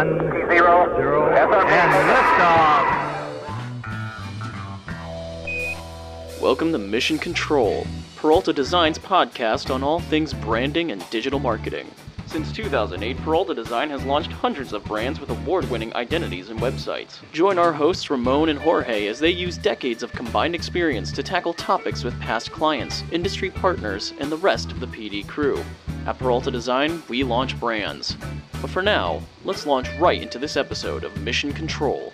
One, zero, zero, and liftoff. Welcome to Mission Control, Peralta Design's podcast on all things branding and digital marketing. Since 2008, Peralta Design has launched hundreds of brands with award winning identities and websites. Join our hosts Ramon and Jorge as they use decades of combined experience to tackle topics with past clients, industry partners, and the rest of the PD crew. At Peralta Design, we launch brands. But for now, let's launch right into this episode of Mission Control.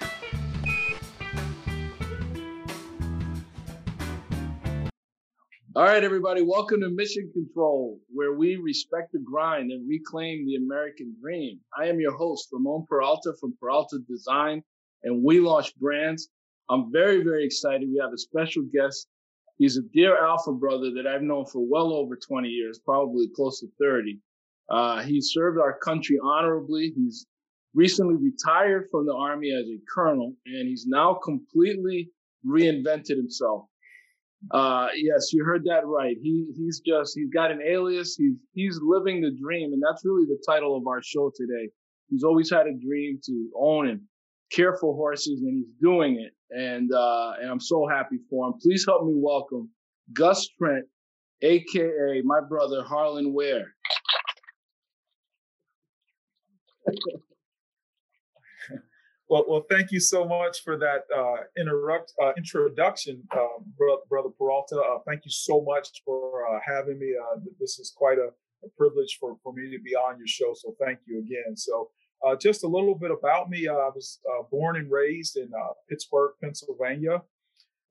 All right, everybody, welcome to Mission Control, where we respect the grind and reclaim the American dream. I am your host, Ramon Peralta from Peralta Design, and we launch brands. I'm very, very excited. We have a special guest. He's a dear Alpha brother that I've known for well over 20 years, probably close to 30. Uh, he served our country honorably. He's recently retired from the Army as a colonel, and he's now completely reinvented himself. Uh, yes, you heard that right. He he's just he's got an alias. He's he's living the dream, and that's really the title of our show today. He's always had a dream to own and care for horses, and he's doing it. And uh, and I'm so happy for him. Please help me welcome Gus Trent, aka my brother Harlan Ware. Well, well, thank you so much for that uh, interrupt uh, introduction, uh, bro- brother Peralta. Uh, thank you so much for uh, having me. Uh, this is quite a, a, privilege for, for me to be on your show. So thank you again. So Uh, just a little bit about me. Uh, I was uh, born and raised in Pittsburgh, Pennsylvania,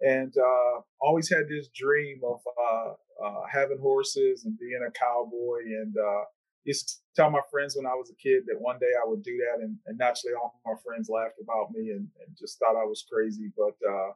and always had this dream of having horses and being a cowboy and used to tell my friends when I was a kid that one day I would do that, and, and naturally all my friends laughed about me and, and just thought I was crazy. But uh,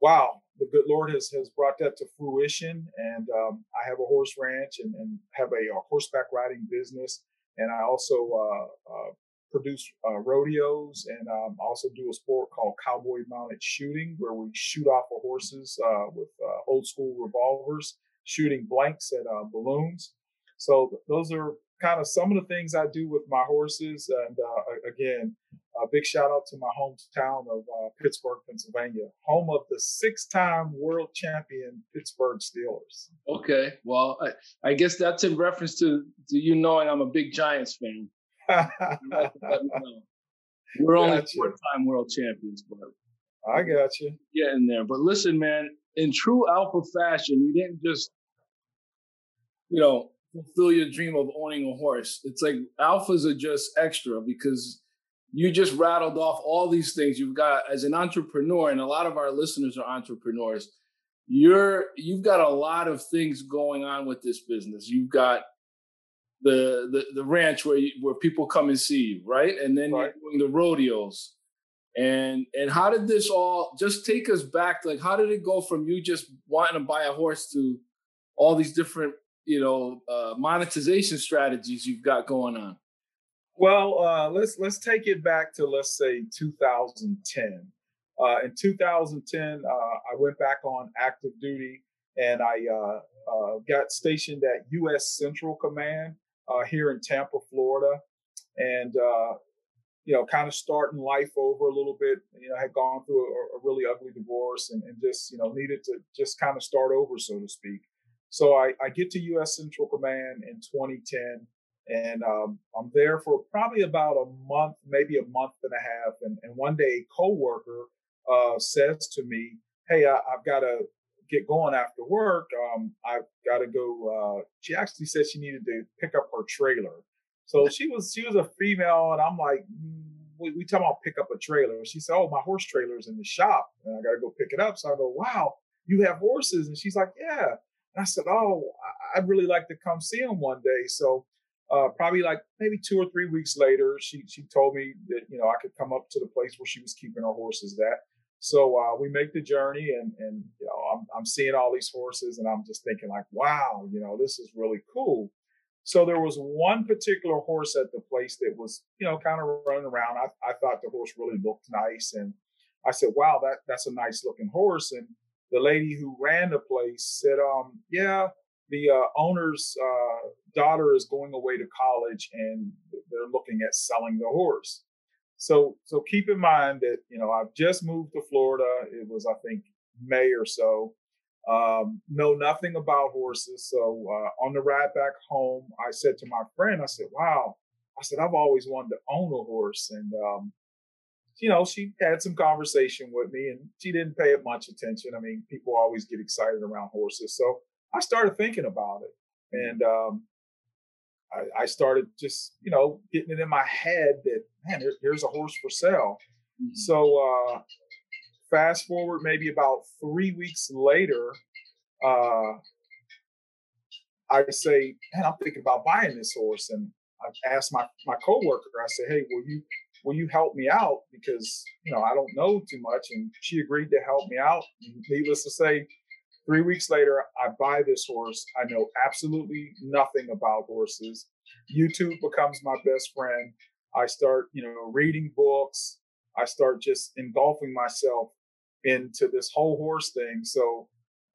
wow, the good Lord has has brought that to fruition, and um, I have a horse ranch and, and have a, a, horseback riding business, and I also uh, uh, produce uh, rodeos and um, also do a sport called cowboy mounted shooting, where we shoot off of horses uh, with uh, old school revolvers, shooting blanks at balloons. So those are kind of some of the things I do with my horses. And uh, again, a big shout out to my hometown of uh, Pittsburgh, Pennsylvania, home of the six-time world champion Pittsburgh Steelers. Okay, well, I, I guess that's in reference to, to you knowing I'm a big Giants fan. We're only gotcha. four-time world champions, but I got you. Getting there, but listen, man. In true alpha fashion, you didn't just, you know, fulfill your dream of owning a horse. It's like alphas are just extra because you just rattled off all these things you've got as an entrepreneur, and a lot of our listeners are entrepreneurs. You're you've got a lot of things going on with this business. You've got the the, the ranch where you, where people come and see you, right? And then right. you're doing the rodeos. And and how did this all just take us back? Like, how did it go from you just wanting to buy a horse to all these different you know uh, monetization strategies you've got going on? Well, uh, let's let's take it back to let's say 2010. Uh, in 2010, uh, I went back on active duty and I uh, uh, got stationed at U.S. Central Command here in Tampa, Florida, and you know, kind of starting life over a little bit. You know, had gone through a, a really ugly divorce and, and, just, you know, needed to just kind of start over, so to speak. So I, I get to U.S. Central Command in 2010, and um, I'm there for probably about a month, maybe a month and a half. And, and one day, a coworker uh, says to me, "Hey, I, have got to get going after work. Um, I've got to go." Uh, she actually said she needed to pick up her trailer. So she was she was a female, and I'm like, mm, we, we talking about pick up a trailer. She said, "Oh, my horse trailer's in the shop, and I got to go pick it up." So I go, "Wow, you have horses?" And she's like, "Yeah." And I said, Oh, I'd really like to come see them one day. So uh, probably like maybe two or three weeks later, she she told me that you know I could come up to the place where she was keeping her horses at. So uh, we make the journey, and and you know I'm I'm seeing all these horses, and I'm just thinking like, wow, you know this is really cool. So there was one particular horse at the place that was you know kind of running around. I I thought the horse really looked nice, and I said, wow, that that's a nice looking horse, and the lady who ran the place said, um, yeah, the uh, owner's uh, daughter is going away to college and they're looking at selling the horse. So so keep in mind that you know I've just moved to Florida. It was I think May or so. Um, know nothing about horses. So uh, on the ride back home, I said to my friend, I said, "Wow," I said, "I've always wanted to own a horse." And um, you know, she had some conversation with me, and she didn't pay it much attention. I mean, people always get excited around horses, so I started thinking about it, and um, I, I, started just you know getting it in my head that man, there, there's a horse for sale. Mm-hmm. So uh, fast forward maybe about three weeks later, uh, I say, man, I'm thinking about buying this horse, and I asked my my coworker. I said, hey, will you will you help me out because you know I don't know too much, and she agreed to help me out. Needless to say, Three weeks later, I buy this horse. I know absolutely nothing about horses. YouTube becomes my best friend. I start, you know, reading books. I start just engulfing myself into this whole horse thing. So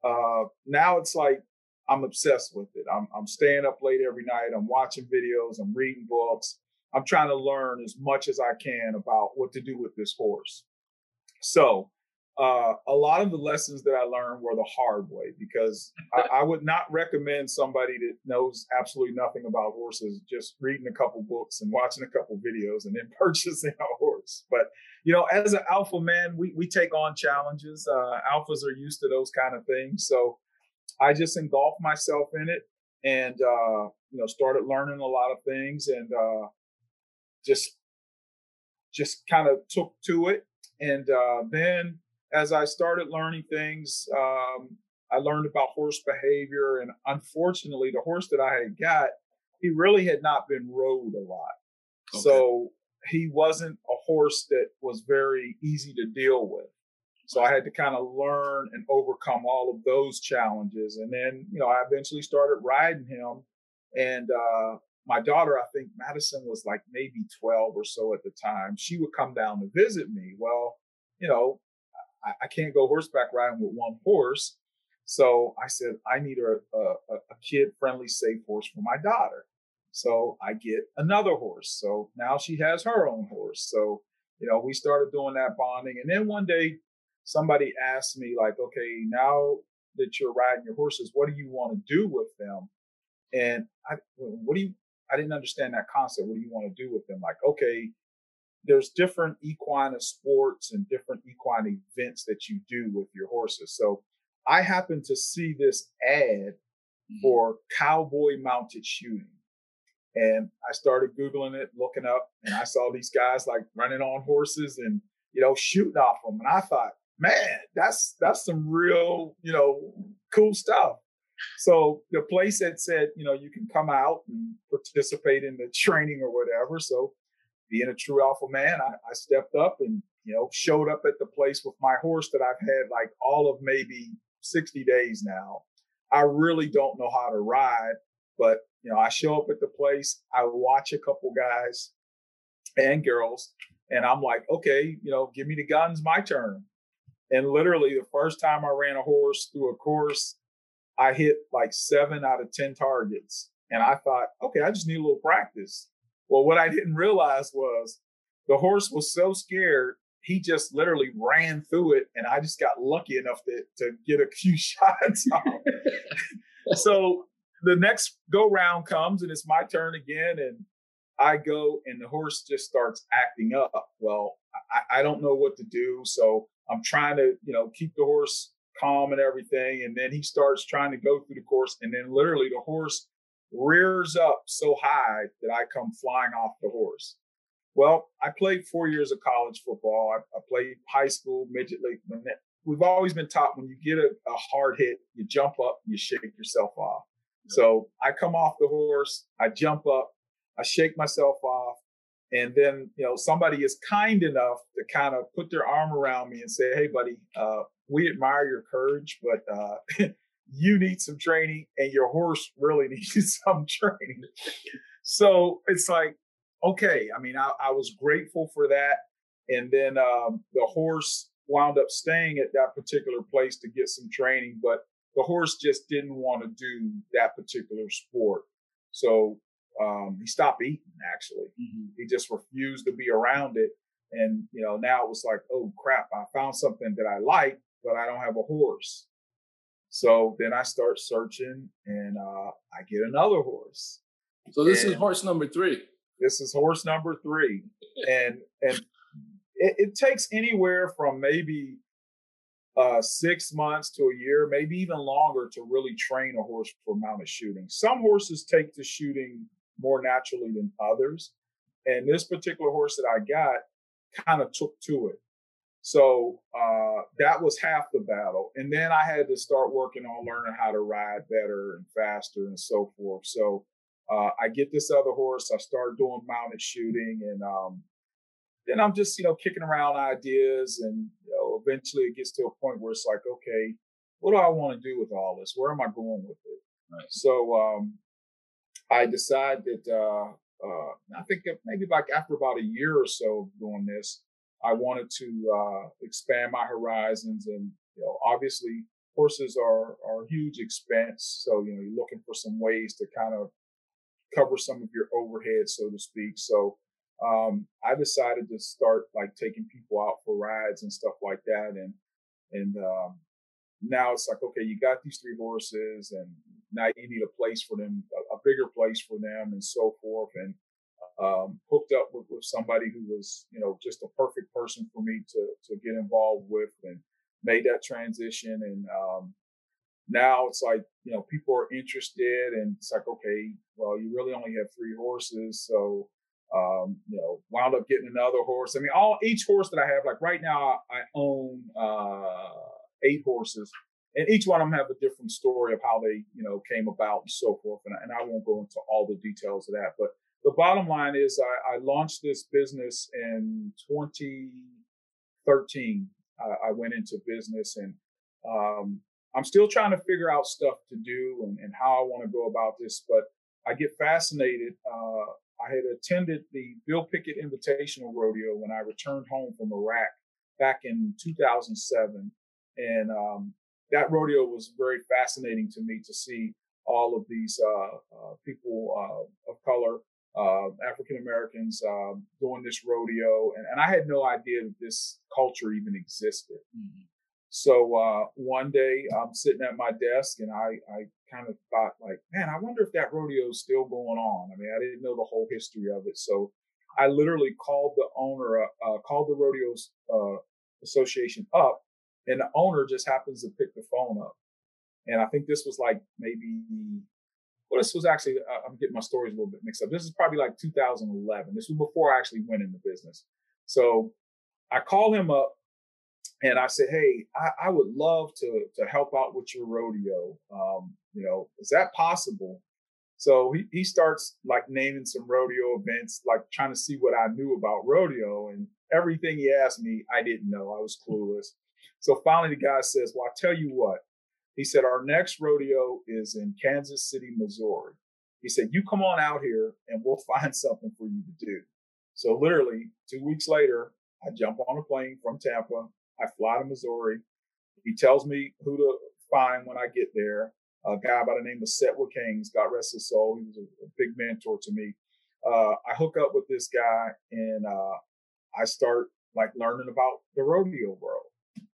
uh, now it's like I'm obsessed with it. I'm, I'm staying up late every night. I'm watching videos. I'm reading books. I'm trying to learn as much as I can about what to do with this horse. So uh, a lot of the lessons that I learned were the hard way because I, I, would not recommend somebody that knows absolutely nothing about horses just reading a couple books and watching a couple videos and then purchasing a horse. But you know, as an alpha man, we we take on challenges. Uh, alphas are used to those kind of things, so I just engulfed myself in it and uh, you know started learning a lot of things and uh, just just kind of took to it and uh, then as I started learning things, um, I learned about horse behavior. And unfortunately, the horse that I had got, he really had not been rode a lot. Okay. So he wasn't a horse that was very easy to deal with. So I had to kind of learn and overcome all of those challenges. And then, you know, I eventually started riding him. And uh, my daughter, I think Madison was like maybe 12 or so at the time. She would come down to visit me. Well, you know, I, I can't go horseback riding with one horse. So I said, I need a, a, a kid friendly, safe horse for my daughter. So I get another horse. So now she has her own horse. So, you know, we started doing that bonding. And then one day somebody asked me, like, okay, now that you're riding your horses, what do you want to do with them? And I, what do you, I didn't understand that concept. What do you want to do with them? Like, okay, there's different equine sports and different equine events that you do with your horses. So I happened to see this ad mm-hmm. for cowboy mounted shooting. And I started Googling it, looking up, and I saw these guys like running on horses and, you know, shooting off them. And I thought, man, that's that's some real, you know, cool stuff. So the place had said, you know, you can come out and participate in the training or whatever. So being a true alpha man, I, I stepped up and you know showed up at the place with my horse that I've had like all of maybe 60 days now. I really don't know how to ride, but you know I show up at the place. I watch a couple guys and girls, and I'm like, okay, you know, give me the guns, my turn. And literally, the first time I ran a horse through a course, I hit like seven out of 10 targets. And I thought, okay, I just need a little practice. Well, what I didn't realize was the horse was so scared, he just literally ran through it. And I just got lucky enough to, to get a few shots on. so the next go round comes and it's my turn again. And I go and the horse just starts acting up. Well, I, I don't know what to do. So I'm trying to, you know, keep the horse calm and everything. And then he starts trying to go through the course. And then literally the horse rears up so high that I come flying off the horse. Well, I played four years of college football. I, I played high school, midget league. We've always been taught when you get a, a hard hit, you jump up, you shake yourself off. So I come off the horse, I jump up, I shake myself off, and then you know somebody is kind enough to kind of put their arm around me and say, "Hey, buddy, uh, we admire your courage, but uh, you need some training and your horse really needs some training. so it's like, okay, I mean, I, I was grateful for that. And then um, the horse wound up staying at that particular place to get some training, but the horse just didn't want to do that particular sport. So um, he stopped eating, actually. Mm-hmm. He just refused to be around it. and you know now it was like, oh crap, I found something that I like, but I don't have a horse. So then I start searching, and uh, I get another horse. So this and is horse number three. This is horse number three, and and it, it takes anywhere from maybe uh, six months to a year, maybe even longer, to really train a horse for mounted shooting. Some horses take to shooting more naturally than others. And this particular horse that I got kind of took to it. So uh, that was half the battle. And then I had to start working on learning how to ride better and faster and so forth. So uh, I get this other horse. I start doing mounted shooting, and um, then I'm just you know kicking around ideas, and you know, eventually it gets to a point where it's like, okay, what do I want to do with all this? Where am I going with it? Right. So um, I decide that uh, uh, I think maybe like after about a year or so of doing this, I wanted to uh, expand my horizons, and you know, obviously horses are are a huge expense. So you know, you're looking for some ways to kind of cover some of your overhead, so to speak. So um, I decided to start like taking people out for rides and stuff like that. And and um, now it's like, okay, you got these three horses, and now you need a place for them, a, a bigger place for them, and so forth. And um, hooked up with, with somebody who was, you know, just a perfect person for me to to get involved with, and made that transition. And um, now it's like you know people are interested and it's like okay well you really only have three horses. So um, you know wound up getting another horse. I mean all each horse that i have like right now i own uh, eight horses and each one of them have a different story of how they you know came about and so forth. And, and i won't go into all the details of that but the bottom line is i, I launched this business in 2013 I went into business and um, I'm still trying to figure out stuff to do and, and how I want to go about this, but I get fascinated. Uh, I had attended the Bill Pickett Invitational Rodeo when I returned home from Iraq back in 2007. And um, that rodeo was very fascinating to me to see all of these uh, uh, people uh, of color, uh, African Americans, um, doing this rodeo. And, and, I had no idea that this culture even existed. Mm-hmm. So uh, one day I'm sitting at my desk and I, I kind of thought like, man, I wonder if that rodeo is still going on. I mean, I didn't know the whole history of it. So I literally called the owner, uh, uh called the rodeos uh, association up and the owner just happens to pick the phone up. And I think this was like maybe, well, this was actually, I'm getting my stories a little bit mixed up. This is probably like 2011. This was before I actually went into business. So I call him up and I said, "Hey, I, I, would love to to help out with your rodeo. Um, you know, is that possible?" So he he starts like naming some rodeo events, like trying to see what I knew about rodeo, and everything he asked me, I didn't know. I was clueless. So finally, the guy says, "Well, I tell you what." He said, "Our next rodeo is in Kansas City, Missouri." He said, "You come on out here, and we'll find something for you to do." So literally, two weeks later, I jump on a plane from Tampa I fly to Missouri. He tells me who to find when I get there. A guy by the name of Setwood Kings, God rest his soul. He was a, a big mentor to me. Uh, I hook up with this guy and uh, I start like learning about the rodeo world.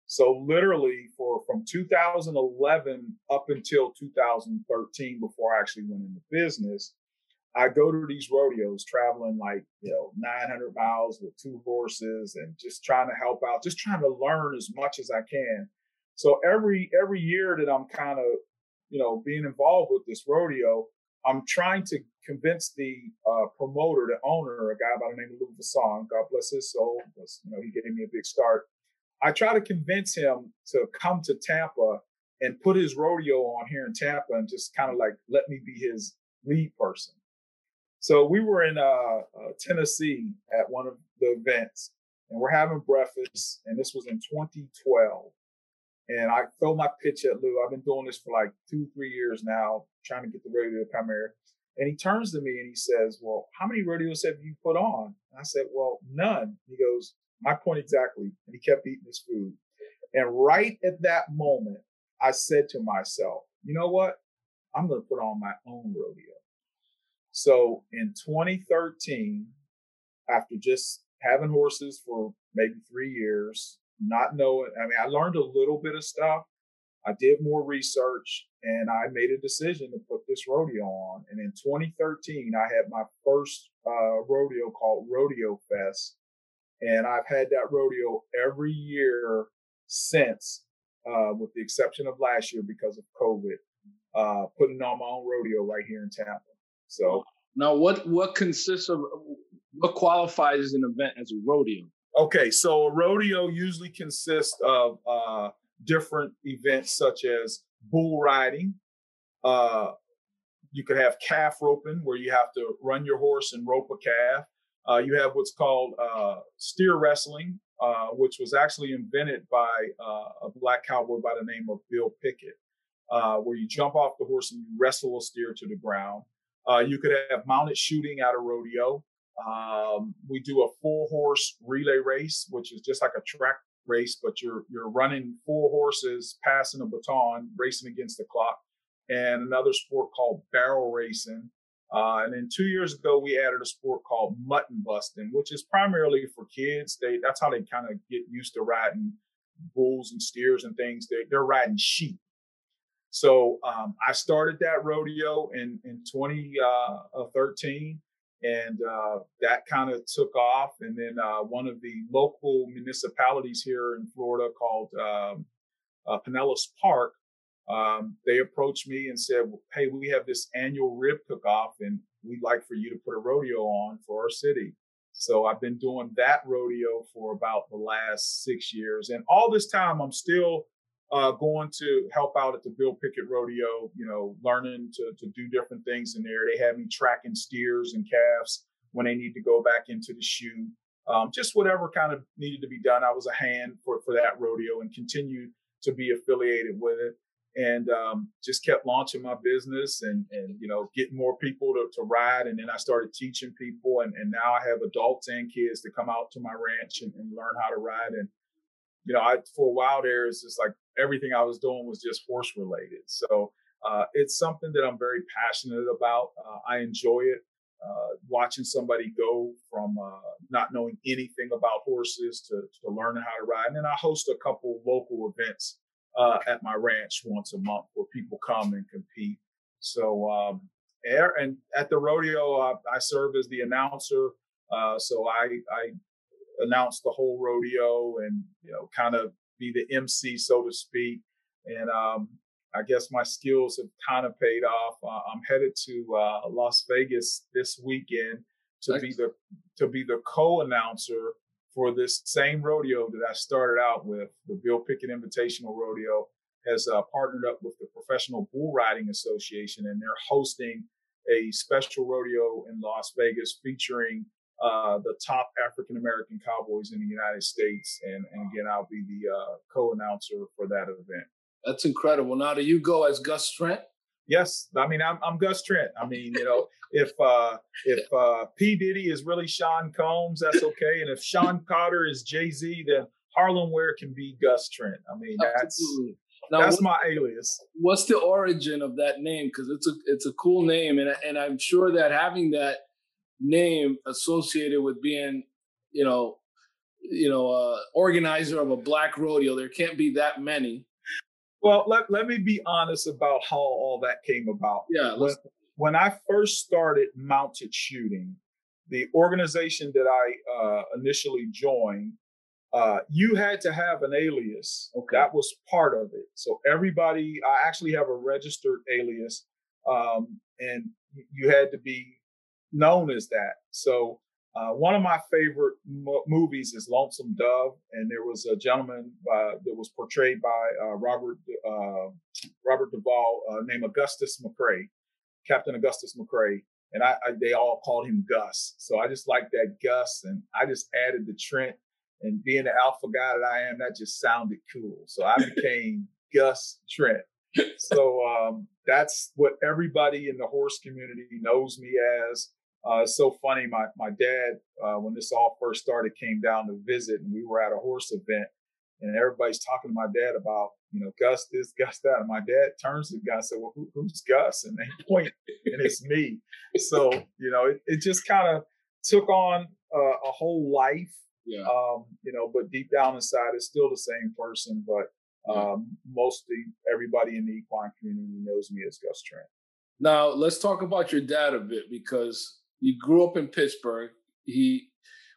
So literally for from 2011 up until 2013, before I actually went into business, I go to these rodeos traveling like, you know, 900 miles with two horses and just trying to help out, just trying to learn as much as I can. So every, every year that I'm kind of, you know, being involved with this rodeo, I'm trying to convince the uh, promoter, the owner, a guy by the name of Lu Vason, God bless his soul, because, you know, he gave me a big start. I try to convince him to come to Tampa and put his rodeo on here in Tampa and just kind of like let me be his lead person. So we were in uh, uh, Tennessee at one of the events, and we're having breakfast, and this was in 2012. And I throw my pitch at Lu. I've been doing this for like two, three years now, trying to get the radio to come here. And he turns to me and he says, Well, how many rodeos have you put on? And I said, Well, none. He goes, My point exactly. And he kept eating his food. And right at that moment, I said to myself, You know what? I'm going to put on my own rodeo. So in 2013, after just having horses for maybe three years, not knowing. I mean, I learned a little bit of stuff. I did more research and I made a decision to put this rodeo on. And in 2013, I had my first uh, rodeo called Rodeo Fest. And I've had that rodeo every year since, uh, with the exception of last year because of COVID, uh, putting on my own rodeo right here in Tampa. So now, what what consists of what qualifies an event as a rodeo? Okay, so a rodeo usually consists of uh, different events such as bull riding. Uh, you could have calf roping, where you have to run your horse and rope a calf. Uh, you have what's called uh, steer wrestling, uh, which was actually invented by uh, a black cowboy by the name of Bill Pickett, where you jump off the horse and you wrestle a steer to the ground. Uh, you could have mounted shooting at a rodeo. Um, we do a four horse relay race, which is just like a track race, but you're you're running four horses, passing a baton, racing against the clock, and another sport called barrel racing. Uh, and then two years ago, we added a sport called mutton busting, which is primarily for kids. They that's how they kind of get used to riding bulls and steers and things. They, they're riding sheep. So um, I started that rodeo in in 2013, uh, and uh, that kind of took off. And then uh, one of the local municipalities here in Florida called um, uh, Pinellas Park, um, they approached me and said, "Hey, we have this annual rib cook-off, and we'd like for you to put a rodeo on for our city." So I've been doing that rodeo for about the last six years, and all this time I'm still uh, going to help out at the Bill Pickett Rodeo, you know, learning to, to do different things in there. They have me tracking steers and calves when they need to go back into the shoe. Um, just whatever kind of needed to be done. I was a hand for, for that rodeo and continued to be affiliated with it and um, just kept launching my business and, and you know getting more people to, to ride and then i started teaching people and, and now i have adults and kids to come out to my ranch and, and learn how to ride and you know, I for a while there, it's just like everything I was doing was just horse related. So uh, it's something that I'm very passionate about. Uh, I enjoy it. Uh, watching somebody go from uh, not knowing anything about horses to, to learning how to ride. And then I host a couple local events uh, at my ranch once a month where people come and compete. So, um, and at the rodeo, I, I serve as the announcer. Uh, so I, I announce the whole rodeo and you know kind of be the MC so to speak. And um, I guess my skills have kind of paid off. Uh, I'm headed to uh, Las Vegas this weekend to nice. be the to be the co-announcer for this same rodeo that I started out with. The Bill Pickett Invitational Rodeo has uh, partnered up with the Professional Bull Riding Association, and they're hosting a special rodeo in Las Vegas featuring uh, the top African American cowboys in the United States. And, and again, I'll be the uh, co announcer for that event. That's incredible. Now, do you go as Gus Trent? Yes, I mean I'm, I'm Gus Trent. I mean, you know, if uh, if uh, P Diddy is really Sean Combs, that's okay. And if Shawn Carter is Jay Z, then Harlem Ware can be Gus Trent. I mean, that's now, that's my alias. What's the origin of that name? Because it's a it's a cool name, and and I'm sure that having that name associated with being, you know, you know, uh, organizer of a black rodeo. There can't be that many. Well, let, let me be honest about how all that came about. Yeah. When, when I first started mounted shooting, the organization that I uh, initially joined, uh, you had to have an alias. Okay. That was part of it. So everybody, I actually have a registered alias, um, and you had to be known as that. So uh, one of my favorite mo- movies is Lonesome Dove, and there was a gentleman uh, that was portrayed by uh, Robert uh, Robert Duvall uh, named Augustus McCrae, Captain Augustus McCrae, and I, I, they all called him Gus. So I just like that Gus, and I just added the Trent. And being the alpha guy that I am, that just sounded cool. So I became Gus Trent so um, that's what everybody in the horse community knows me as. Uh, it's so funny. My my dad, uh, when this all first started, came down to visit, and we were at a horse event, and everybody's talking to my dad about, you know, Gus this, Gus that. And my dad turns to the guy and said, "Well, who, who's Gus?" And they point, and it's me. So you know, it, it just kind of took on uh, a whole life. Yeah. Um, you know, but deep down inside, it's still the same person. But um, mostly everybody in the equine community knows me as Gus Trent. Now let's talk about your dad a bit because he grew up in Pittsburgh. He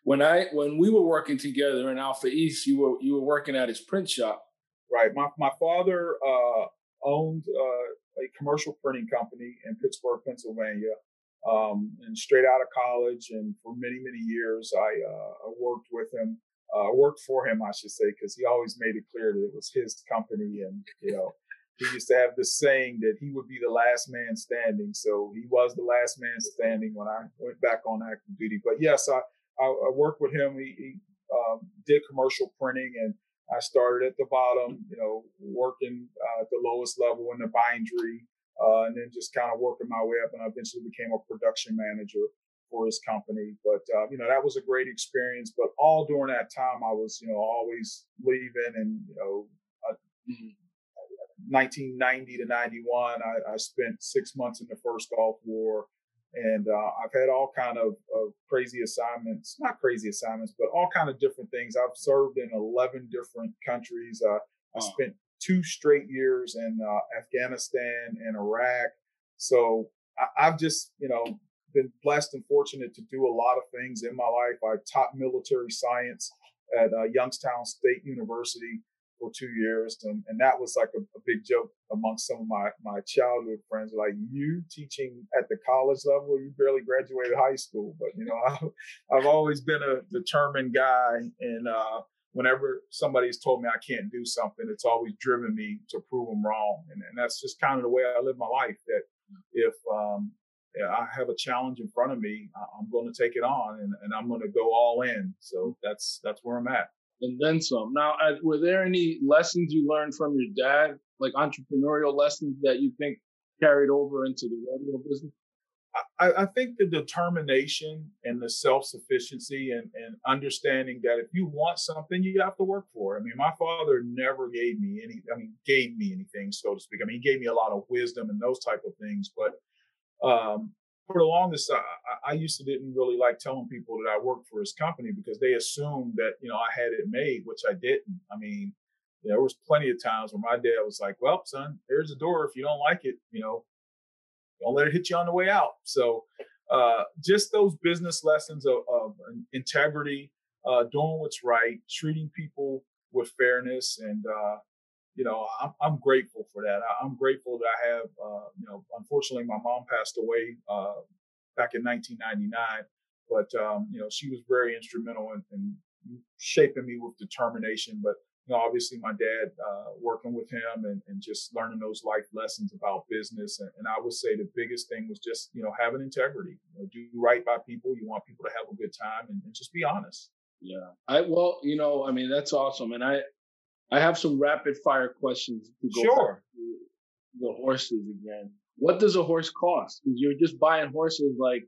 when I when we were working together in Alpha East, you were you were working at his print shop. Right. My my father uh, owned uh, a commercial printing company in Pittsburgh, Pennsylvania. Um, and straight out of college, and for many many years, I uh, worked with him uh, worked for him, I should say, because he always made it clear that it was his company, and you know, he used to have this saying that he would be the last man standing. So he was the last man standing when I went back on active duty. But yes, I I, I worked with him. He, he um, did commercial printing, and I started at the bottom, you know, working uh, at the lowest level in the bindery, uh, and then just kind of working my way up, and I eventually became a production manager for his company. But uh, you know that was a great experience. But all during that time, I was you know always leaving, and you know, 1990 to 91, I, I, spent six months in the first Gulf War, and uh, I've had all kind of, of, crazy assignments. Not crazy assignments, but all kind of different things. I've served in 11 different countries. Uh, I spent two straight years in uh, Afghanistan and Iraq. So I, I've just, you know, been blessed and fortunate to do a lot of things in my life. I taught military science at uh, Youngstown State University for two years, and, and that was like a, a, big joke amongst some of my my childhood friends. Like you teaching at the college level, you barely graduated high school, but you know I, I've always been a determined guy, and uh, whenever somebody's told me I can't do something, it's always driven me to prove them wrong, and, and that's just kind of the way I live my life. That if um, I have a challenge in front of me, I'm going to take it on and, and I'm going to go all in. So that's that's where I'm at. And then some. Now, were there any lessons you learned from your dad, like entrepreneurial lessons that you think carried over into the rodeo business? I, I think the determination and the self sufficiency and, and understanding that if you want something, you have to work for it. I mean, my father never gave me any, I mean, gave me anything, so to speak. I mean, he gave me a lot of wisdom and those type of things, but um, for the longest, I, I, used to didn't really like telling people that I worked for his company because they assumed that you know I had it made, which I didn't. I mean, there was plenty of times where my dad was like, "Well, son, here's the door. If you don't like it, you know, don't let it hit you on the way out." So, uh, just those business lessons of, of integrity, uh, doing what's right, treating people with fairness, and uh, you know, I'm, I'm grateful for that. I, am grateful that I have, uh, you know, unfortunately, my mom passed away uh, back in 1999, but um, you know, she was very instrumental in, in, shaping me with determination. But you know, obviously, my dad, uh, working with him and, and, just learning those life lessons about business, and, and, I would say the biggest thing was just you know having integrity. You know, do right by people. You want people to have a good time, and, and just be honest. Yeah. I well, you know, I mean, that's awesome, and I I have some rapid fire questions to go sure. to the horses again. What does a horse cost? Because you're just buying horses like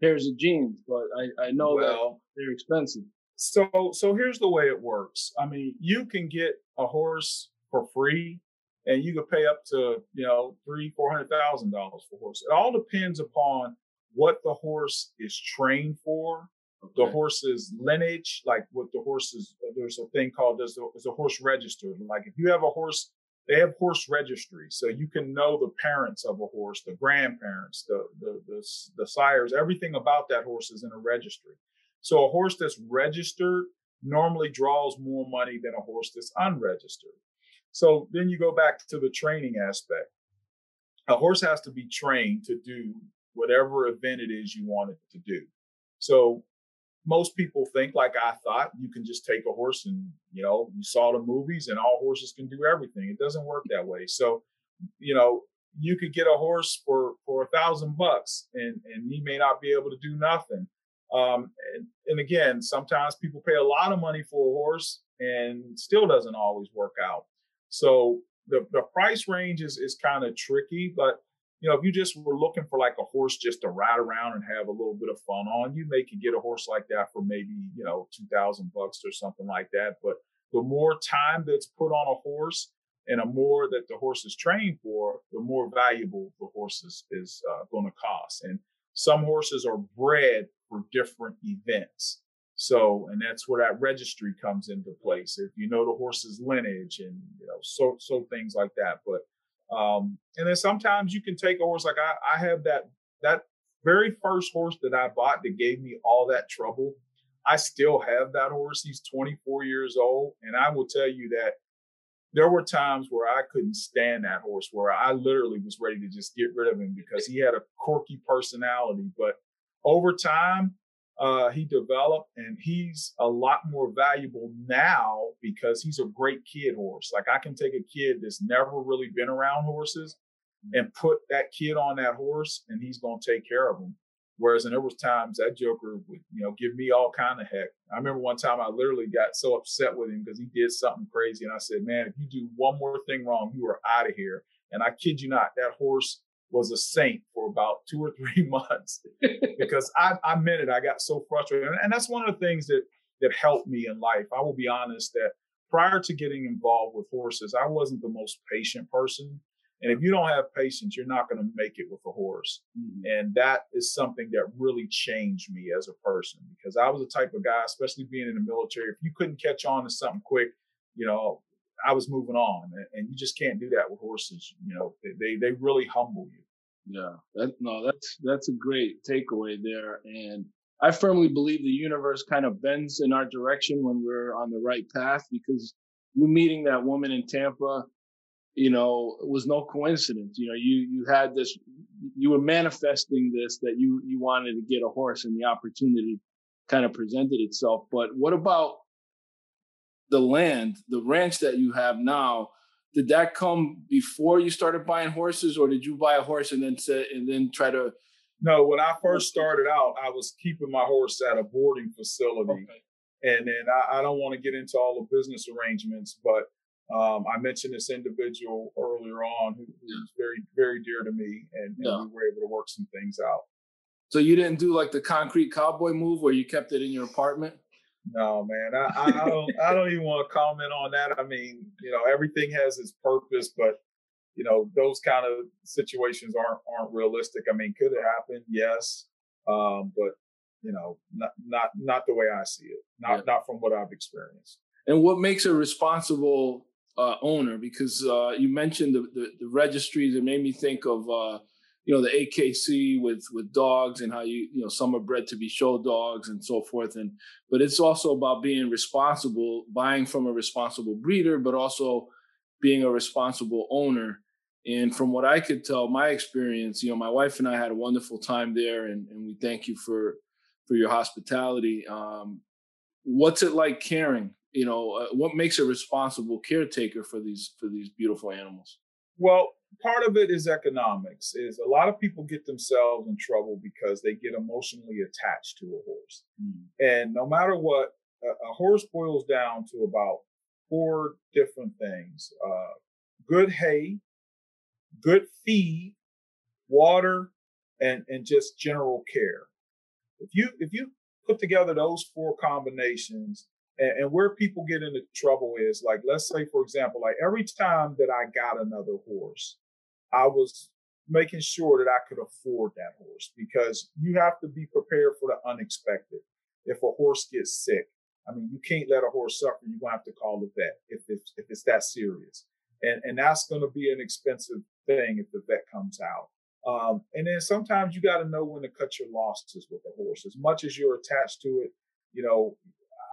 pairs of jeans, but I, I know well, that they're expensive. So so here's the way it works. I mean, you can get a horse for free and you could pay up to, you know, three, four hundred thousand dollars for a horse. It all depends upon what the horse is trained for Okay. The horse's lineage, like what the horses, there's a thing called there's a, there's a horse register. Like if you have a horse, they have horse registry, so you can know the parents of a horse, the grandparents, the the the, the sires, everything about that horse is in a registry. So a horse that's registered normally draws more money than a horse that's unregistered. So then you go back to the training aspect. A horse has to be trained to do whatever event it is you want it to do. So most people think like I thought you can just take a horse and you know you saw the movies and all horses can do everything. It doesn't work that way. So you know you could get a horse for for a thousand bucks and and he may not be able to do nothing. Um, and, and again, sometimes people pay a lot of money for a horse and still doesn't always work out. So the the price range is is kind of tricky, but you know, if you just were looking for like a horse just to ride around and have a little bit of fun on, you may could get a horse like that for maybe, you know, 2000 bucks or something like that. But the more time that's put on a horse and the more that the horse is trained for, the more valuable the horse is, is uh, going to cost. And some horses are bred for different events. So, and that's where that registry comes into place. If you know the horse's lineage and, you know, so, so things like that. But, um, and then sometimes you can take a horse like I, I have that, that very first horse that I bought that gave me all that trouble. I still have that horse. He's 24 years old. And I will tell you that there were times where I couldn't stand that horse, where I literally was ready to just get rid of him because he had a quirky personality. But over time, uh, he developed and he's a lot more valuable now because he's a great kid horse. Like I can take a kid that's never really been around horses and put that kid on that horse and he's going to take care of him. Whereas, and there was times that Joker would, you know, give me all kind of heck. I remember one time I literally got so upset with him because he did something crazy, and I said, "Man, if you do one more thing wrong, you are out of here." And I kid you not, that horse was a saint for about two or three months because I, I meant it. I got so frustrated. And that's one of the things that, that helped me in life. I will be honest that prior to getting involved with horses, I wasn't the most patient person. And if you don't have patience, you're not going to make it with a horse. Mm-hmm. And that is something that really changed me as a person because I was the type of guy, especially being in the military, if you couldn't catch on to something quick, you know, I was moving on, and, you just can't do that with horses. You know, they they really humble you. Yeah, that no, that's that's a great takeaway there, and I firmly believe the universe kind of bends in our direction when we're on the right path because you meeting that woman in Tampa, you know, was no coincidence. You know, you you had this, you were manifesting this that you you wanted to get a horse, and the opportunity kind of presented itself. But what about the land, the ranch that you have now, did that come before you started buying horses, or did you buy a horse and then say, and then try to? No, when I first started out, I was keeping my horse at a boarding facility, okay. and then I, I don't want to get into all the business arrangements, but um, I mentioned this individual earlier on who, who yeah. was very, very dear to me, and, and yeah. we were able to work some things out. So you didn't do like the concrete cowboy move where you kept it in your apartment? No, man, I, I, don't. I don't even want to comment on that. I mean, you know, everything has its purpose, but you know, those kind of situations aren't aren't realistic. I mean, could it happen? Yes, um, but you know, not not not the way I see it. Not yeah. not from what I've experienced. And what makes a responsible uh, owner? Because uh, you mentioned the, the, the registries. It made me think of uh, you know the AKC with with dogs and how you you know some are bred to be show dogs and so forth. And but it's also about being responsible buying from a responsible breeder but also being a responsible owner. And from what I could tell my experience you know my wife and I had a wonderful time there and, and we thank you for for your hospitality. Um, what's it like caring? You know uh, what makes a responsible caretaker for these for these beautiful animals? Well part of it is economics is a lot of people get themselves in trouble because they get emotionally attached to a horse mm. and no matter what a, a, horse boils down to about four different things uh, good hay good feed water and and just general care if you if you put together those four combinations and, and where people get into trouble is like, let's say, for example, like every time that I got another horse, I was making sure that I could afford that horse because you have to be prepared for the unexpected. If a horse gets sick, I mean, you can't let a horse suffer. You're gonna have to call the vet if it's, if it's that serious, and and that's gonna be an expensive thing if the vet comes out. Um, and then sometimes you got to know when to cut your losses with a horse. As much as you're attached to it, you know,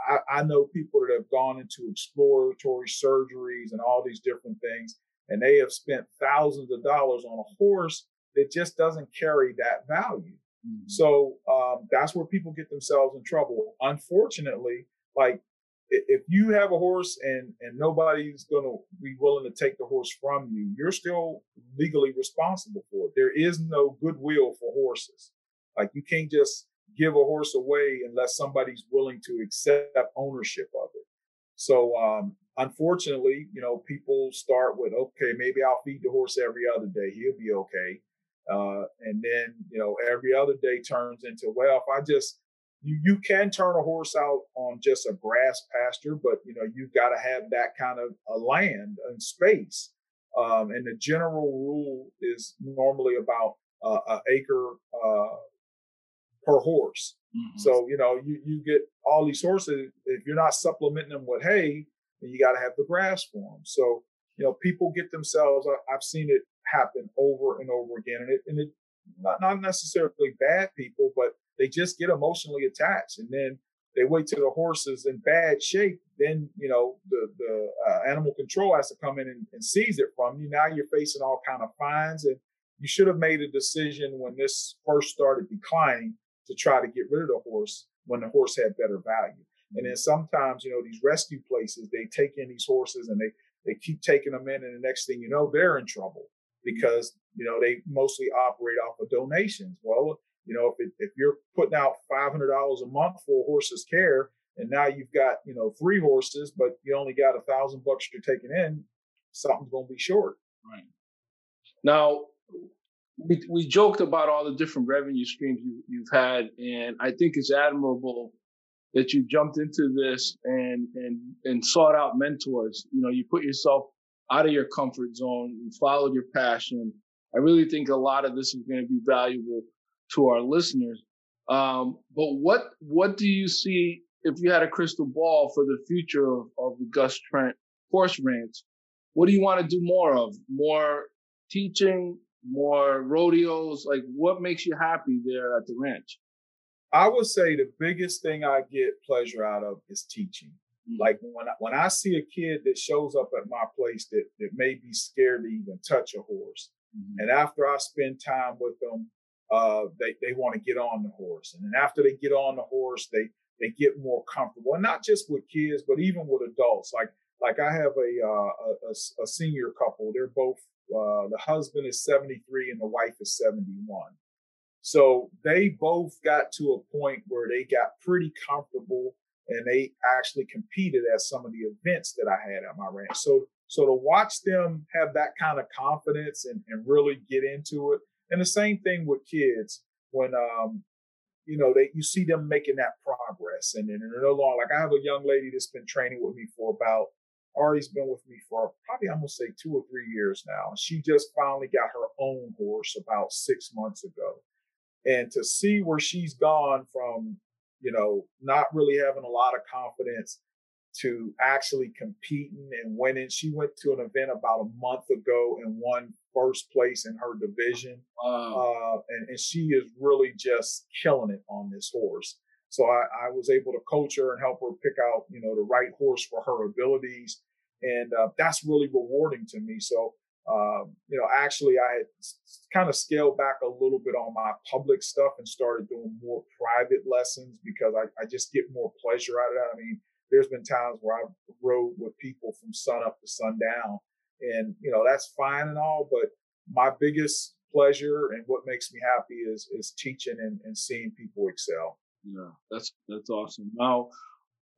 I, I know people that have gone into exploratory surgeries and all these different things, and they have spent thousands of dollars on a horse that just doesn't carry that value. Mm-hmm. So um, that's where people get themselves in trouble. Unfortunately, like if you have a horse and and nobody's going to be willing to take the horse from you, you're still legally responsible for it. There is no goodwill for horses. Like you can't just give a horse away unless somebody's willing to accept ownership of it. So, um, unfortunately, you know, people start with, okay, maybe I'll feed the horse every other day. He'll be okay. Uh, and then, you know, every other day turns into, well, if I just, you, you can turn a horse out on just a grass pasture, but, you know, you've got to have that kind of a land and space. Um, and the general rule is normally about uh, an acre uh, per horse. Mm-hmm. So, you know, you, you get all these horses. If you're not supplementing them with hay, then you got to have the grass for them. So, you know, people get themselves, I, have seen it happen over and over again. And it, and it, not, not necessarily bad people, but they just get emotionally attached. And then they wait till the horse is in bad shape. Then, you know, the, the uh, animal control has to come in and, and seize it from you. Now you're facing all kind of fines and you should have made a decision when this first started declining to try to get rid of the horse when the horse had better value. And then mm-hmm. sometimes, you know, these rescue places, they take in these horses and they, they keep taking them in. And the next thing you know, they're in trouble mm-hmm. because, you know, they mostly operate off of donations. Well, you know, if, it, if you're putting out $500 a month for a horse's care and now you've got, you know, three horses, but you only got a thousand bucks you're taking in, something's going to be short. Right. Now, we, we joked about all the different revenue streams you, you've had, and I think it's admirable that you jumped into this and and and sought out mentors. You know, you put yourself out of your comfort zone, you followed your passion. I really think a lot of this is going to be valuable to our listeners. Um, but what what do you see if you had a crystal ball for the future of, of the Gus Trent Horse Ranch? What do you want to do more of? More teaching, more rodeos? Like, what makes you happy there at the ranch? I would say the biggest thing I get pleasure out of is teaching. Mm-hmm. Like when I, when I see a kid that shows up at my place that that may be scared to even touch a horse, mm-hmm. and after I spend time with them, uh, they they want to get on the horse, and then after they get on the horse, they they get more comfortable, and not just with kids, but even with adults. Like like I have a uh, a, a, senior couple. They're both uh, the husband is 73 and the wife is 71. So they both got to a point where they got pretty comfortable and they actually competed at some of the events that I had at my ranch. So so to watch them have that kind of confidence and, and really get into it. And the same thing with kids when um, you know, they you see them making that progress and, and they're no longer like I have a young lady that's been training with me for about Ari's been with me for probably I'm gonna say two or three years now. She just finally got her own horse about six months ago. And to see where she's gone from, you know, not really having a lot of confidence to actually competing and winning. She went to an event about a month ago and won first place in her division. Wow. Uh, and, and she is really just killing it on this horse. So I, I, was able to coach her and help her pick out, you know, the right horse for her abilities. And uh, that's really rewarding to me. So, um, you know, actually, I had kind of scaled back a little bit on my public stuff and started doing more private lessons because I, I just get more pleasure out of that. I mean, there's been times where I rode with people from sun up to sundown, and you know that's fine and all, but my biggest pleasure and what makes me happy is is teaching and, and seeing people excel. Yeah, that's that's awesome. Now,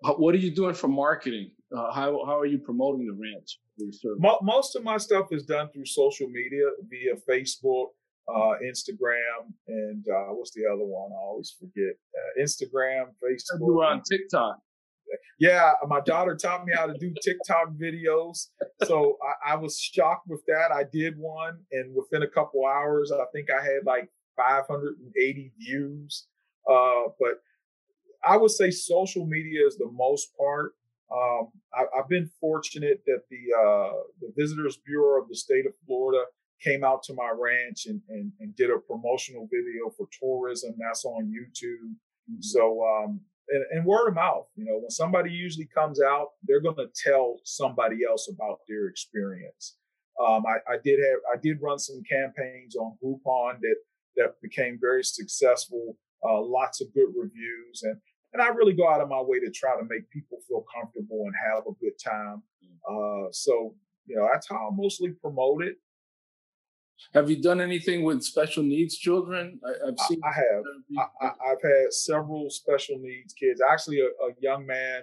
what are you doing for marketing? Uh, how how are you promoting the ranch? Most of my stuff is done through social media via Facebook, uh, Instagram, and uh, what's the other one? I always forget. Uh, Instagram, Facebook. You were on TikTok. Yeah, my daughter taught me how to do TikTok videos. So I, I was shocked with that. I did one, and within a couple hours, I think I had like 580 views. Uh, but I would say social media is the most part. Um, I, have been fortunate that the uh, the Visitors Bureau of the state of Florida came out to my ranch and, and, and did a promotional video for tourism. That's on YouTube. Mm-hmm. So um, and, and, word of mouth. You know, when somebody usually comes out, they're going to tell somebody else about their experience. Um, I, I, did have I did run some campaigns on Groupon that that became very successful. Uh, lots of good reviews, and and I really go out of my way to try to make people feel comfortable and have a good time. Uh, so you know that's how I mostly promote it. Have you done anything with special needs children? I, have seen. I, I have. I, have had several special needs kids. Actually, a, a young man,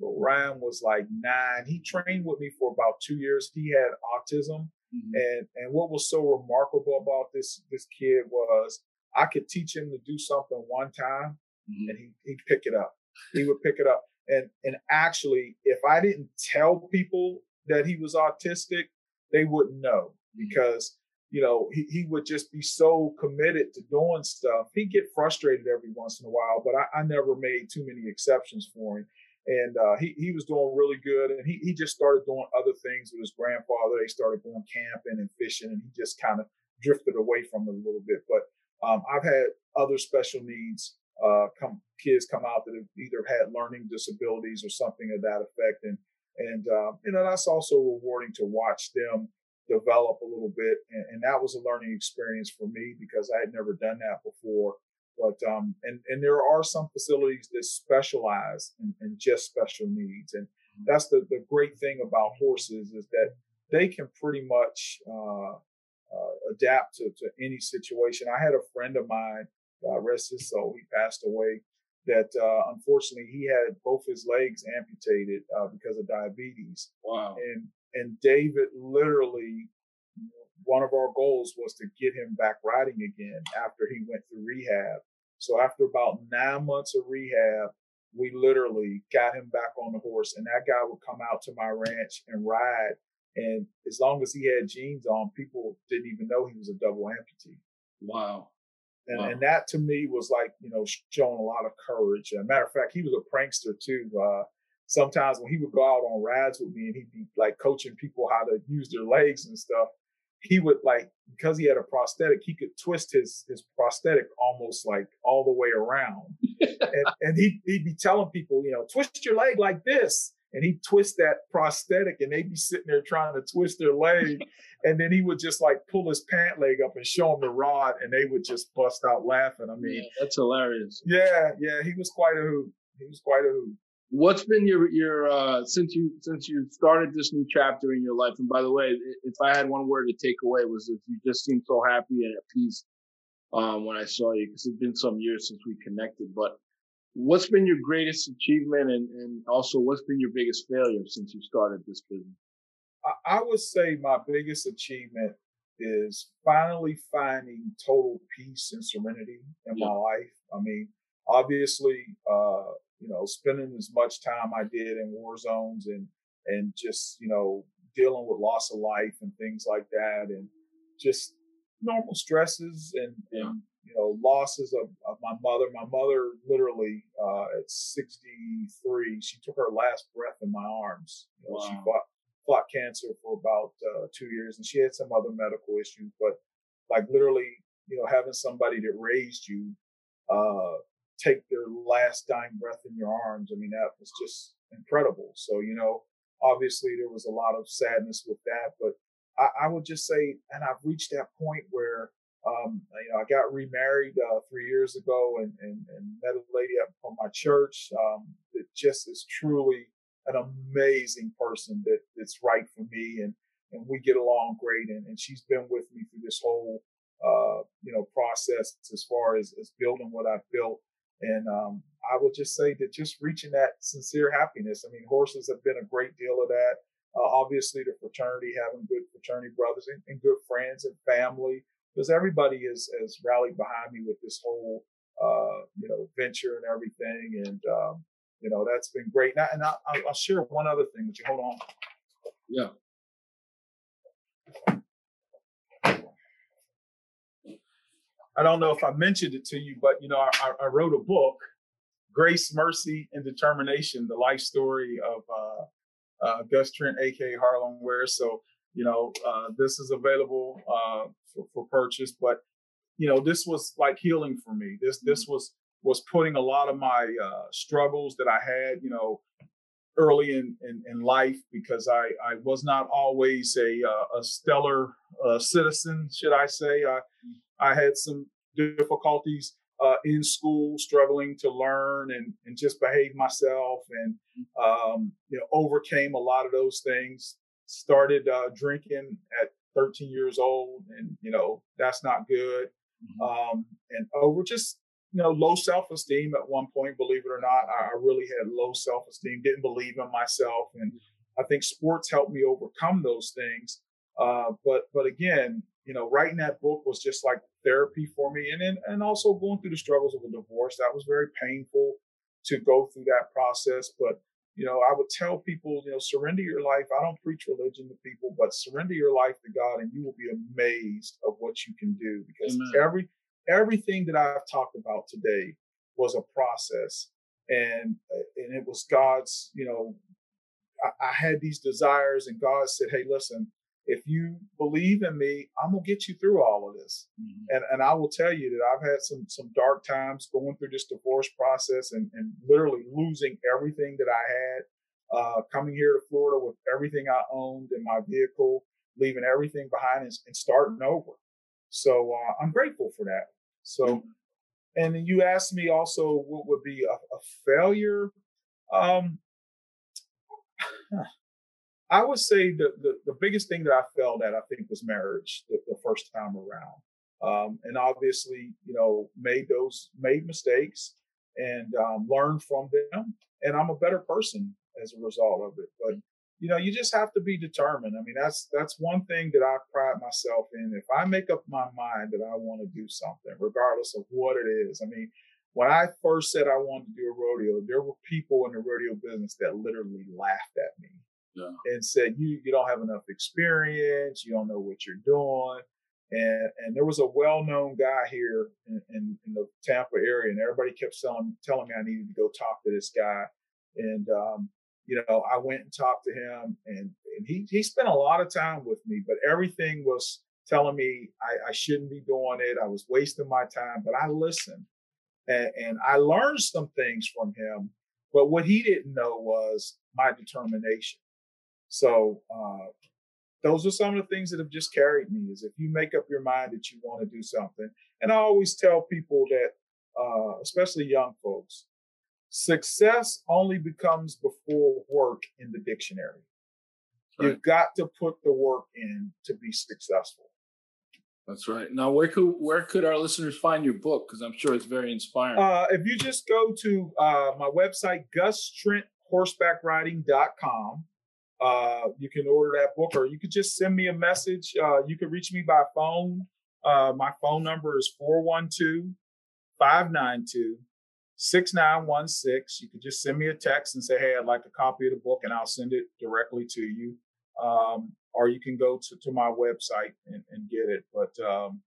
Ryan was like nine. He trained with me for about two years. He had autism, mm-hmm. and and what was so remarkable about this this kid was I could teach him to do something one time, mm-hmm. and he, he'd pick it up. He would pick it up. And, and actually, if I didn't tell people that he was autistic, they wouldn't know mm-hmm. because you know, he, he would just be so committed to doing stuff. He'd get frustrated every once in a while, but I, I never made too many exceptions for him. And uh, he, he was doing really good. And he, he just started doing other things with his grandfather. They started going camping and fishing, and he just kind of drifted away from it a little bit. But um, I've had other special needs uh, come kids come out that have either had learning disabilities or something of that effect, and and uh, you know that's also rewarding to watch them develop a little bit, and, and, that was a learning experience for me because I had never done that before. But um, and and there are some facilities that specialize in, in just special needs, and mm-hmm. that's the the great thing about horses is that they can pretty much uh, uh, adapt to, to any situation. I had a friend of mine, uh, rest his soul, he passed away. That uh, unfortunately he had both his legs amputated uh, because of diabetes. Wow! And and David literally, one of our goals was to get him back riding again after he went through rehab. So after about nine months of rehab, we literally got him back on the horse, and that guy would come out to my ranch and ride and as long as he had jeans on, people didn't even know he was a double amputee. Wow. And, wow. and that to me was like, you know, showing a lot of courage. As a matter of fact, he was a prankster too. Uh, sometimes when he would go out on rides with me and he'd be like coaching people how to use their legs and stuff, he would like, because he had a prosthetic, he could twist his, his prosthetic almost like all the way around. and, and he, he'd be telling people, you know, twist your leg like this and he twist that prosthetic and they'd be sitting there trying to twist their leg. And then he would just like pull his pant leg up and show them the rod and they would just bust out laughing. I mean yeah, that's hilarious. yeah yeah he was quite a hoot. He was quite a hoot. What's been your your uh since you since you started this new chapter in your life and by the way if i had one word to take away was that you just seemed so happy and at peace um when i saw you because it's been some years since we connected but what's been your greatest achievement and, and also what's been your biggest failure since you started this business? I, I would say my biggest achievement is finally finding total peace and serenity in yeah. my life. I mean, obviously, uh, you know, spending as much time I did in war zones and and just you know dealing with loss of life and things like that, and just normal stresses and, yeah. and you know, losses of, of my mother. My mother literally uh, at 63, she took her last breath in my arms. You know, wow. She fought, fought cancer for about uh, two years and she had some other medical issues, but like literally, you know, having somebody that raised you uh, take their last dying breath in your arms, I mean, that was just incredible. So, you know, obviously there was a lot of sadness with that, but I, I would just say, and I've reached that point where um, you know, I got remarried uh, three years ago and, and, and met a lady up from my church um, that just is truly an amazing person that that's right for me and and we get along great and, and she's been with me through this whole uh, you know process as far as, as building what I've built and um, I would just say that just reaching that sincere happiness. I mean, horses have been a great deal of that. Uh, obviously, the fraternity, having good fraternity brothers and, and good friends and family, because everybody has, has rallied behind me with this whole, uh, you know, venture and everything. And, um, you know, that's been great. Now, and I, will share one other thing with you. Hold on. Yeah. I don't know if I mentioned it to you, but you know, I, I wrote a book, Grace, Mercy, and Determination: The Life Story of uh, uh, Gus Trent, aka Harlem Ware. So you know, uh, this is available uh, for, for, purchase. But you know, this was like healing for me. This this mm-hmm. was was putting a lot of my uh, struggles that I had, you know, early in, in, in life because I, I was not always a uh, a stellar uh, citizen, should I say? I I had some difficulties uh, in school, struggling to learn and, and just behave myself, and mm-hmm. um, you know overcame a lot of those things started uh, drinking at 13 years old, and you know that's not good. Mm-hmm. Um, and over just you know low self esteem at one point. Believe it or not, I, I really had low self esteem. Didn't believe in myself, and I think sports helped me overcome those things. Uh, but but again, you know, writing that book was just like therapy for me, and then and also going through the struggles of a divorce. That was very painful to go through that process, but you know, I would tell people, you know, surrender your life. I don't preach religion to people, but surrender your life to God and you will be amazed of what you can do because Amen. every everything that I've talked about today was a process and uh, and it was God's, you know, I, I had these desires and God said, "Hey, listen, if you believe in me, I'm gonna get you through all of this. Mm-hmm. And and I will tell you that I've had some some dark times going through this divorce process and, and literally losing everything that I had. Uh, coming here to Florida with everything I owned in my vehicle, leaving everything behind and, and starting over. So uh, I'm grateful for that. So, mm-hmm. and you asked me also what would be a, a failure. Um, I would say the, the, the biggest thing that I felt at, I think, was marriage the, the first time around. Um, and obviously, you know, made those, made mistakes and um, learned from them. And I'm a better person as a result of it. But, you know, you just have to be determined. I mean, that's, that's one thing that I pride myself in. If I make up my mind that I want to do something, regardless of what it is, I mean, when I first said I wanted to do a rodeo, there were people in the rodeo business that literally laughed at me yeah. and said, "You you don't have enough experience. You don't know what you're doing." And and there was a well-known guy here in, in, in the Tampa area, and everybody kept telling telling me I needed to go talk to this guy. And um, you know, I went and talked to him, and and he he spent a lot of time with me, but everything was telling me I, I shouldn't be doing it. I was wasting my time, but I listened, and, and I learned some things from him. But what he didn't know was my determination. So uh, those are some of the things that have just carried me. Is if you make up your mind that you want to do something, and I always tell people that, uh, especially young folks, success only becomes before work in the dictionary. Right. You've got to put the work in to be successful. That's right. Now, where could where could our listeners find your book? Because I'm sure it's very inspiring. Uh, if you just go to uh, my website, GusTrentHorsebackRiding.com, uh, you can order that book or you could just send me a message. Uh, you can reach me by phone. Uh, my phone number is 412 592 6916. You could just send me a text and say, Hey, I'd like a copy of the book, and I'll send it directly to you. Um, or you can go to, to my website and, and get it. But, um,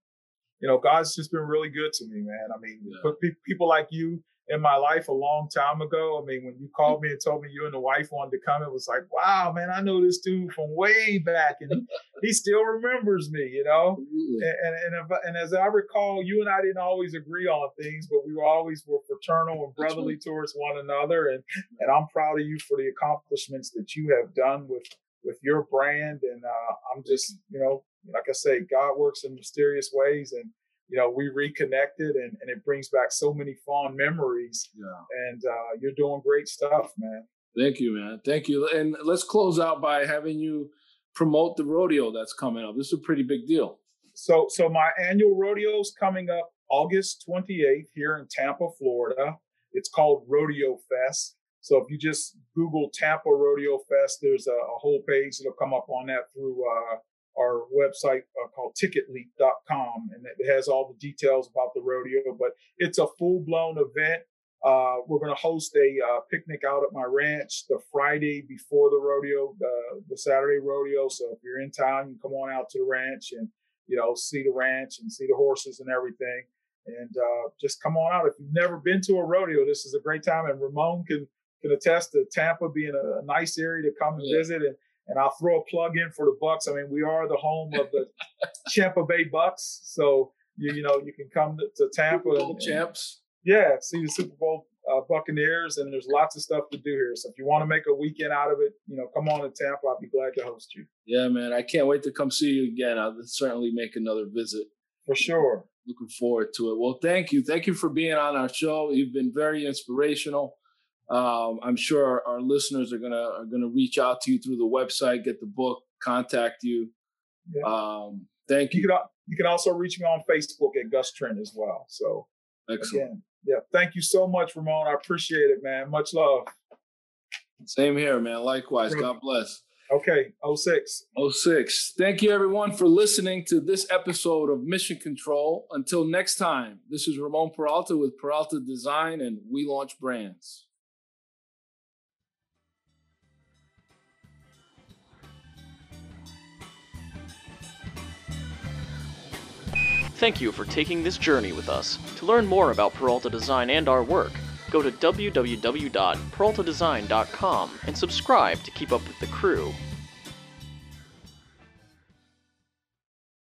you know, God's just been really good to me, man. I mean, yeah. people like you in my life a long time ago. I mean, when you called me and told me you and the wife wanted to come, it was like, wow, man, I know this dude from way back, and he, still remembers me, you know. And and and, if, and, as I recall, you and I didn't always agree on things, but we were always were fraternal and brotherly right. towards one another. And and I'm proud of you for the accomplishments that you have done with with your brand. And uh, I'm just, you know, like I say, God works in mysterious ways, and you know, we reconnected and, and it brings back so many fond memories. Yeah. And uh, you're doing great stuff, man. Thank you, man. Thank you. And let's close out by having you promote the rodeo that's coming up. This is a pretty big deal. So, so my annual rodeo is coming up August 28th here in Tampa, Florida. It's called Rodeo Fest. So if you just Google Tampa Rodeo Fest, there's a, a whole page that'll come up on that through uh, our website uh, called ticketleap.com and it has all the details about the rodeo but it's a full-blown event. Uh, we're going to host a uh, picnic out at my ranch the friday before the rodeo the, the saturday rodeo so if you're in town you come on out to the ranch and you know see the ranch and see the horses and everything. And uh, just come on out. If you've never been to a rodeo this is a great time and ramon can can attest to tampa being a, a nice area to come and yeah. visit and and I'll throw a plug in for the Bucks. I mean, we are the home of the Tampa Bay Bucks, so you you know you can come to, to Tampa. Super Bowl and, champs. Yeah, see the Super Bowl uh, Buccaneers, and there's lots of stuff to do here. So if you want to make a weekend out of it, you know, come on to Tampa. I'd be glad to host you. Yeah, man, I can't wait to come see you again. I'll certainly make another visit. For sure. Looking forward to it. Well, thank you. Thank you for being on our show. You've been very inspirational. Um, I'm sure our, our, listeners are gonna are gonna reach out to you through the website, get the book, contact you. Yeah. Um, thank you. You can, you can also reach me on Facebook at Gus Trent as well. So, excellent. Again, yeah, thank you so much, Ramon. I appreciate it, man. Much love. Same here, man. Likewise. God bless. Okay, 06. 06. Thank you, everyone, for listening to this episode of Mission Control. Until next time, this is Ramon Peralta with Peralta Design, and we launch brands. Thank you for taking this journey with us. To learn more about Peralta Design and our work, go to www.peraltadesign.com and subscribe to keep up with the crew.